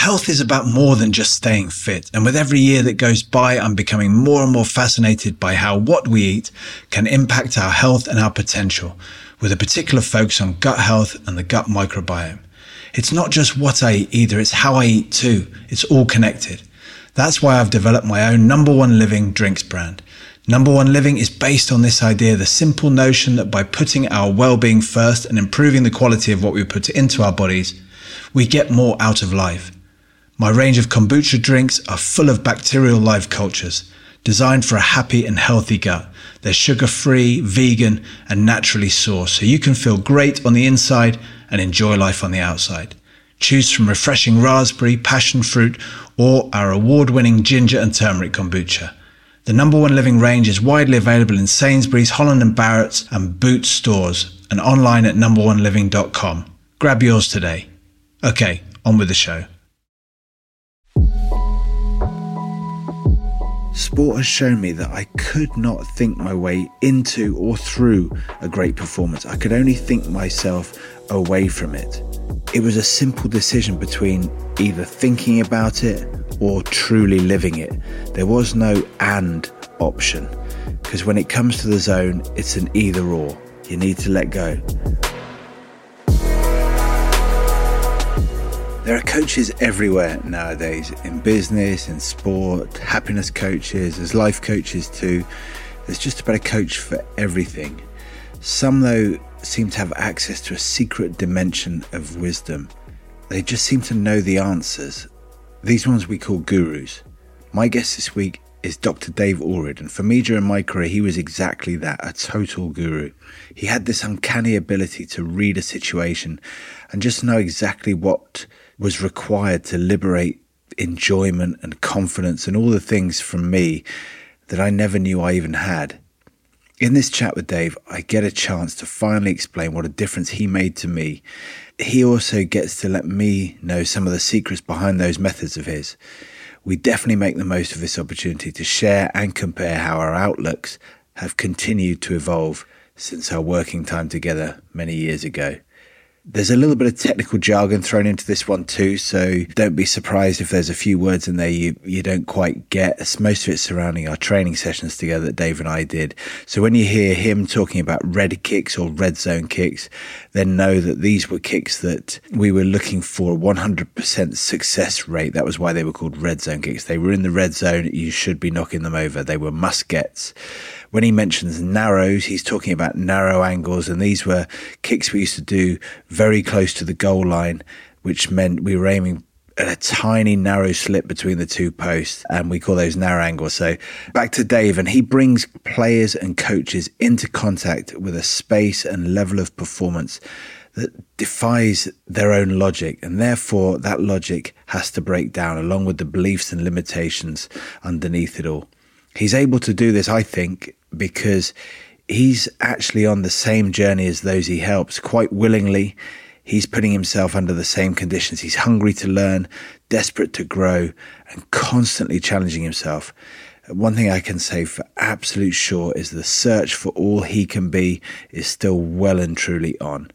health is about more than just staying fit. And with every year that goes by, I'm becoming more and more fascinated by how what we eat can impact our health and our potential, with a particular focus on gut health and the gut microbiome. It's not just what I eat either, it's how I eat too. It's all connected. That's why I've developed my own number one living drinks brand. Number one living is based on this idea, the simple notion that by putting our well-being first and improving the quality of what we put into our bodies, we get more out of life. My range of kombucha drinks are full of bacterial life cultures, designed for a happy and healthy gut. They're sugar-free, vegan, and naturally sourced, so you can feel great on the inside and enjoy life on the outside. Choose from refreshing raspberry, passion fruit, or our award-winning ginger and turmeric kombucha. The number one living range is widely available in Sainsbury's, Holland and Barrett's, and Boots stores, and online at numberoneliving.com. Grab yours today. Okay, on with the show. Sport has shown me that I could not think my way into or through a great performance. I could only think myself away from it. It was a simple decision between either thinking about it or truly living it. There was no and option because when it comes to the zone, it's an either or. You need to let go. There are coaches everywhere nowadays in business, in sport, happiness coaches, there's life coaches too. There's just about a coach for everything. Some, though, seem to have access to a secret dimension of wisdom. They just seem to know the answers. These ones we call gurus. My guest this week is Dr. Dave Alred, and for me during my career, he was exactly that a total guru. He had this uncanny ability to read a situation and just know exactly what was required to liberate enjoyment and confidence and all the things from me that I never knew I even had. In this chat with Dave, I get a chance to finally explain what a difference he made to me. He also gets to let me know some of the secrets behind those methods of his. We definitely make the most of this opportunity to share and compare how our outlooks have continued to evolve since our working time together many years ago. There's a little bit of technical jargon thrown into this one too, so don't be surprised if there's a few words in there you, you don't quite get. Most of it surrounding our training sessions together that Dave and I did. So when you hear him talking about red kicks or red zone kicks, then know that these were kicks that we were looking for a 100% success rate. That was why they were called red zone kicks. They were in the red zone. You should be knocking them over. They were must gets. When he mentions narrows, he's talking about narrow angles, and these were kicks we used to do very close to the goal line, which meant we were aiming at a tiny narrow slip between the two posts, and we call those narrow angles. So back to Dave, and he brings players and coaches into contact with a space and level of performance that defies their own logic, and therefore that logic has to break down along with the beliefs and limitations underneath it all. He's able to do this, I think, because he's actually on the same journey as those he helps quite willingly. He's putting himself under the same conditions. He's hungry to learn, desperate to grow, and constantly challenging himself. One thing I can say for absolute sure is the search for all he can be is still well and truly on.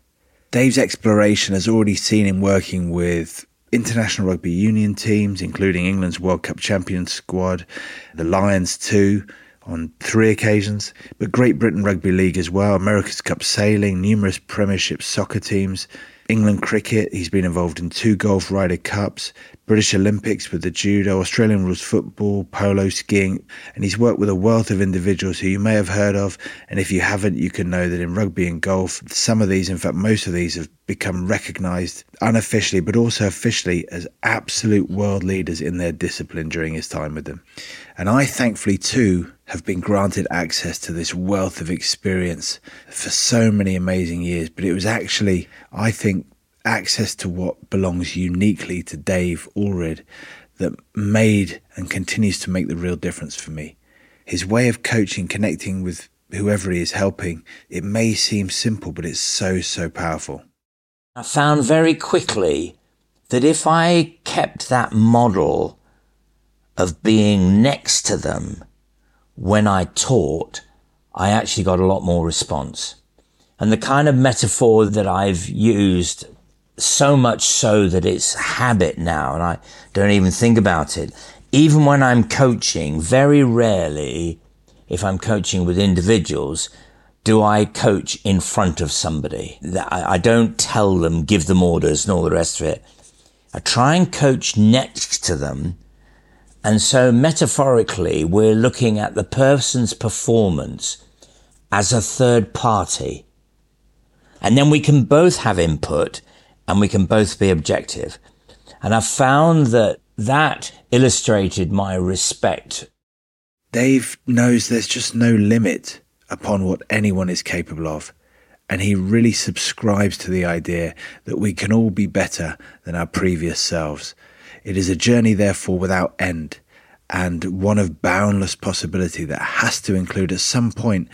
Dave's exploration has already seen him working with international rugby union teams, including England's World Cup champion squad, the Lions too, on three occasions, but Great Britain Rugby League as well, America's Cup sailing, numerous Premiership soccer teams, England cricket. He's been involved in two Golf Ryder Cups, British Olympics with the judo, Australian rules football, polo, skiing, and he's worked with a wealth of individuals who you may have heard of. And if you haven't, you can know that in rugby and golf, some of these, in fact, most of these have become recognized unofficially, but also officially as absolute world leaders in their discipline during his time with them. And I thankfully too have been granted access to this wealth of experience for so many amazing years. But it was actually, I think, access to what belongs uniquely to Dave Alred that made and continues to make the real difference for me. His way of coaching, connecting with whoever he is helping, it may seem simple, but it's so, so powerful. I found very quickly that if I kept that model of being next to them when I taught, I actually got a lot more response. And the kind of metaphor that I've used so much so that it's habit now and I don't even think about it. Even when I'm coaching, very rarely, if I'm coaching with individuals, do I coach in front of somebody. I don't tell them, give them orders and all the rest of it. I try and coach next to them. And so metaphorically, we're looking at the person's performance as a third party. And then we can both have input and we can both be objective. And I found that that illustrated my respect. Dave knows there's just no limit upon what anyone is capable of. And he really subscribes to the idea that we can all be better than our previous selves. It is a journey, therefore, without end and one of boundless possibility that has to include at some point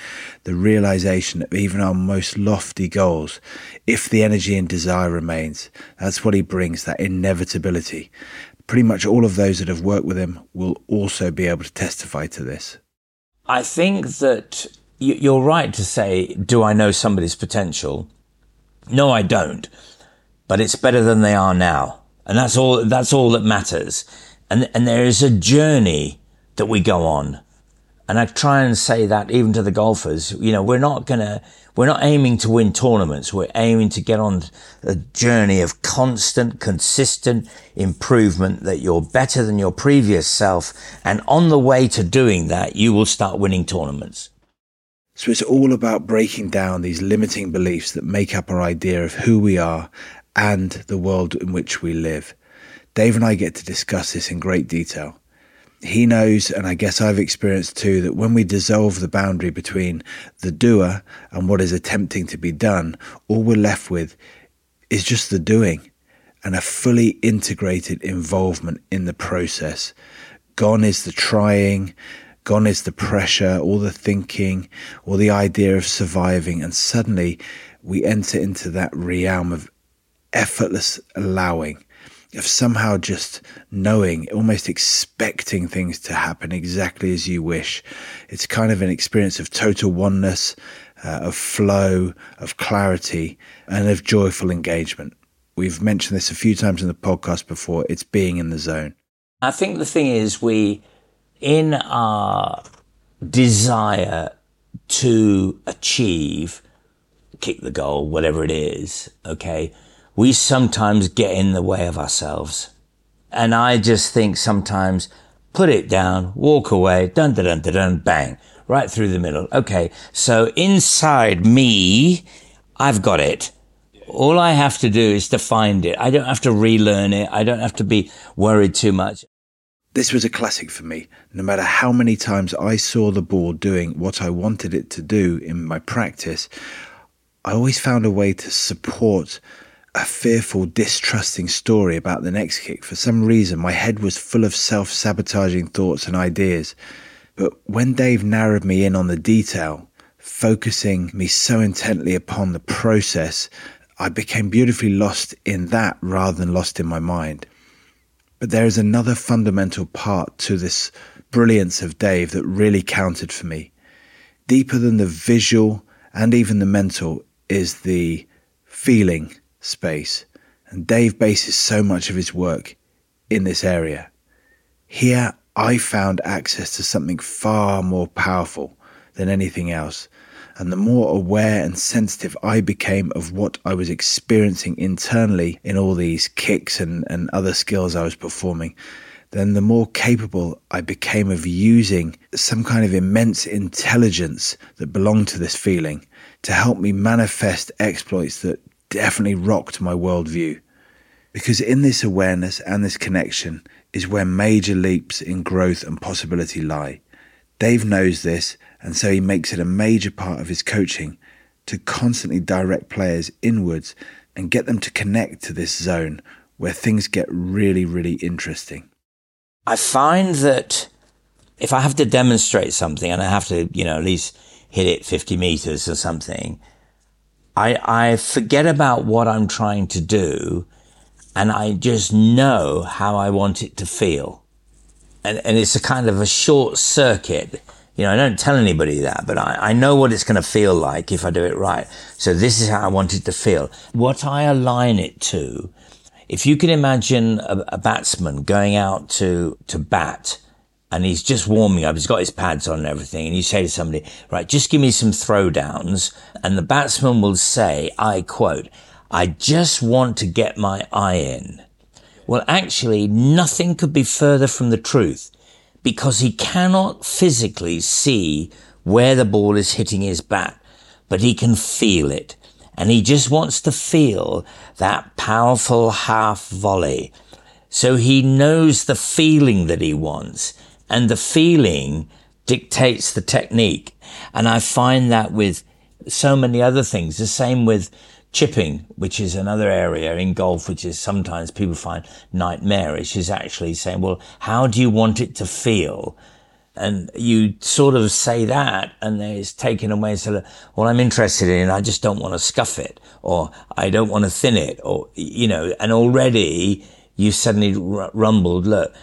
the realization of even our most lofty goals if the energy and desire remains. That's what he brings, that inevitability. Pretty much all of those that have worked with him will also be able to testify to this. I think that you're right to say, do I know somebody's potential? No, I don't. But it's better than they are now. And that's all, that's all that matters. And, and there is a journey that we go on. And I try and say that even to the golfers, you know, we're not gonna, we're not aiming to win tournaments. We're aiming to get on a journey of constant, consistent improvement that you're better than your previous self. And on the way to doing that, you will start winning tournaments. So it's all about breaking down these limiting beliefs that make up our idea of who we are and the world in which we live. Dave and I get to discuss this in great detail. He knows, and I guess I've experienced too, that when we dissolve the boundary between the doer and what is attempting to be done, all we're left with is just the doing and a fully integrated involvement in the process. Gone is the trying, Gone is the pressure, all the thinking, all the idea of surviving. And suddenly we enter into that realm of effortless allowing, of somehow just knowing, almost expecting things to happen exactly as you wish. It's kind of an experience of total oneness, uh, of flow, of clarity, and of joyful engagement. We've mentioned this a few times in the podcast before. It's being in the zone. I think the thing is, we in our desire to achieve, kick the goal, whatever it is, okay, we sometimes get in the way of ourselves. And I just think sometimes put it down, walk away, dun dun dun dun, dun bang, right through the middle. Okay, so inside me, I've got it. All I have to do is to find it. I don't have to relearn it. I don't have to be worried too much. This was a classic for me. No matter how many times I saw the ball doing what I wanted it to do in my practice, I always found a way to support a fearful, distrusting story about the next kick. For some reason, my head was full of self sabotaging thoughts and ideas. But when Dave narrowed me in on the detail, focusing me so intently upon the process, I became beautifully lost in that rather than lost in my mind. But there is another fundamental part to this brilliance of Dave that really counted for me. Deeper than the visual and even the mental is the feeling space. And Dave bases so much of his work in this area. Here, I found access to something far more powerful than anything else and the more aware and sensitive I became of what I was experiencing internally in all these kicks and, and other skills I was performing, then the more capable I became of using some kind of immense intelligence that belonged to this feeling to help me manifest exploits that definitely rocked my worldview. Because in this awareness and this connection is where major leaps in growth and possibility lie. Dave knows this and so he makes it a major part of his coaching to constantly direct players inwards and get them to connect to this zone where things get really, really interesting. I find that if I have to demonstrate something and I have to, you know, at least hit it 50 meters or something, I, I forget about what I'm trying to do and I just know how I want it to feel. And, and it's a kind of a short circuit You know, I don't tell anybody that, but I, I know what it's going to feel like if I do it right. So this is how I want it to feel. What I align it to, if you can imagine a, a batsman going out to, to bat and he's just warming up, he's got his pads on and everything, and you say to somebody, right, just give me some throwdowns, and the batsman will say, I quote, I just want to get my eye in. Well, actually, nothing could be further from the truth because he cannot physically see where the ball is hitting his bat, but he can feel it. And he just wants to feel that powerful half volley. So he knows the feeling that he wants and the feeling dictates the technique. And I find that with so many other things, the same with chipping, which is another area in golf, which is sometimes people find nightmarish, is actually saying, well, how do you want it to feel? And you sort of say that and it's taken away. So, well, I'm interested in. I just don't want to scuff it or I don't want to thin it or, you know, and already you suddenly r- rumbled, look,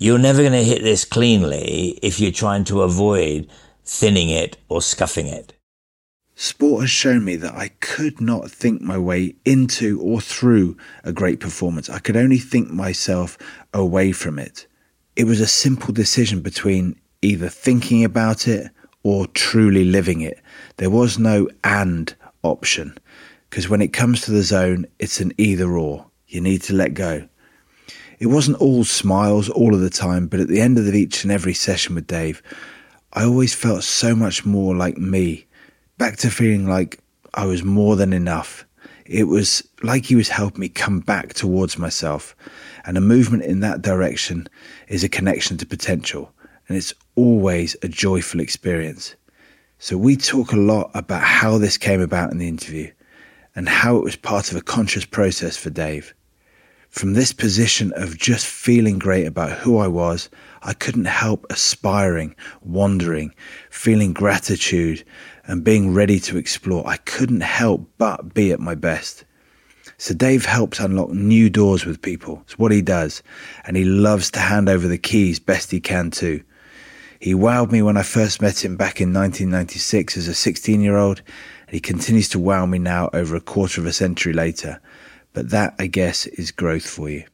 you're never going to hit this cleanly if you're trying to avoid thinning it or scuffing it. Sport has shown me that I could not think my way into or through a great performance. I could only think myself away from it. It was a simple decision between either thinking about it or truly living it. There was no and option because when it comes to the zone, it's an either or. You need to let go. It wasn't all smiles all of the time, but at the end of each and every session with Dave, I always felt so much more like me back to feeling like I was more than enough. It was like he was helping me come back towards myself. And a movement in that direction is a connection to potential. And it's always a joyful experience. So we talk a lot about how this came about in the interview and how it was part of a conscious process for Dave. From this position of just feeling great about who I was, I couldn't help aspiring, wandering, feeling gratitude, and being ready to explore. I couldn't help but be at my best. So Dave helps unlock new doors with people. It's what he does. And he loves to hand over the keys best he can too. He wowed me when I first met him back in 1996 as a 16 year old, and he continues to wow me now over a quarter of a century later. But that, I guess, is growth for you.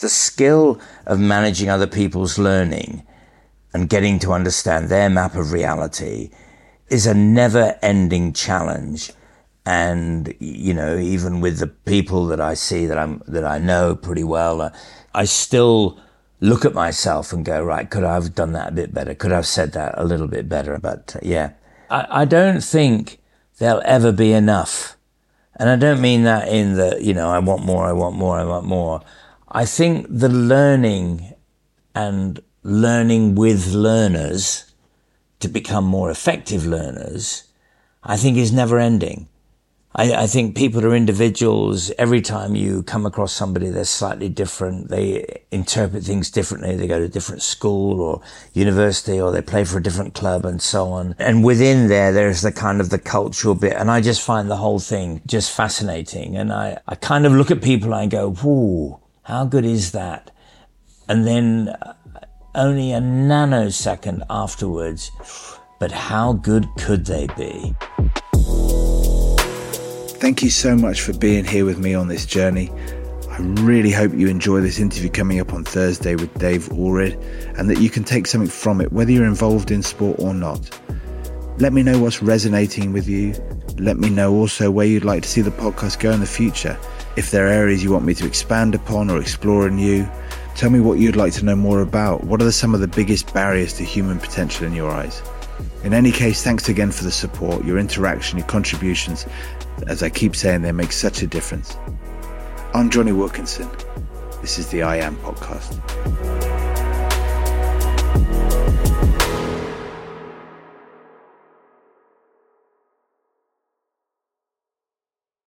The skill of managing other people's learning and getting to understand their map of reality is a never ending challenge. And, you know, even with the people that I see that I'm, that I know pretty well, uh, I still look at myself and go, right, could I have done that a bit better? Could I have said that a little bit better? But uh, yeah, I, I don't think there'll ever be enough and I don't mean that in the, you know, I want more, I want more, I want more. I think the learning and learning with learners to become more effective learners, I think is never ending. I, I, think people are individuals. Every time you come across somebody, they're slightly different. They interpret things differently. They go to a different school or university or they play for a different club and so on. And within there, there's the kind of the cultural bit. And I just find the whole thing just fascinating. And I, I kind of look at people and I go, whoo, how good is that? And then uh, only a nanosecond afterwards, but how good could they be? Thank you so much for being here with me on this journey. I really hope you enjoy this interview coming up on Thursday with Dave Alred and that you can take something from it, whether you're involved in sport or not. Let me know what's resonating with you. Let me know also where you'd like to see the podcast go in the future. If there are areas you want me to expand upon or explore anew, tell me what you'd like to know more about. What are some of the biggest barriers to human potential in your eyes? In any case, thanks again for the support, your interaction, your contributions, as I keep saying, they make such a difference. I'm Jonny Wilkinson. This is the I Am Podcast.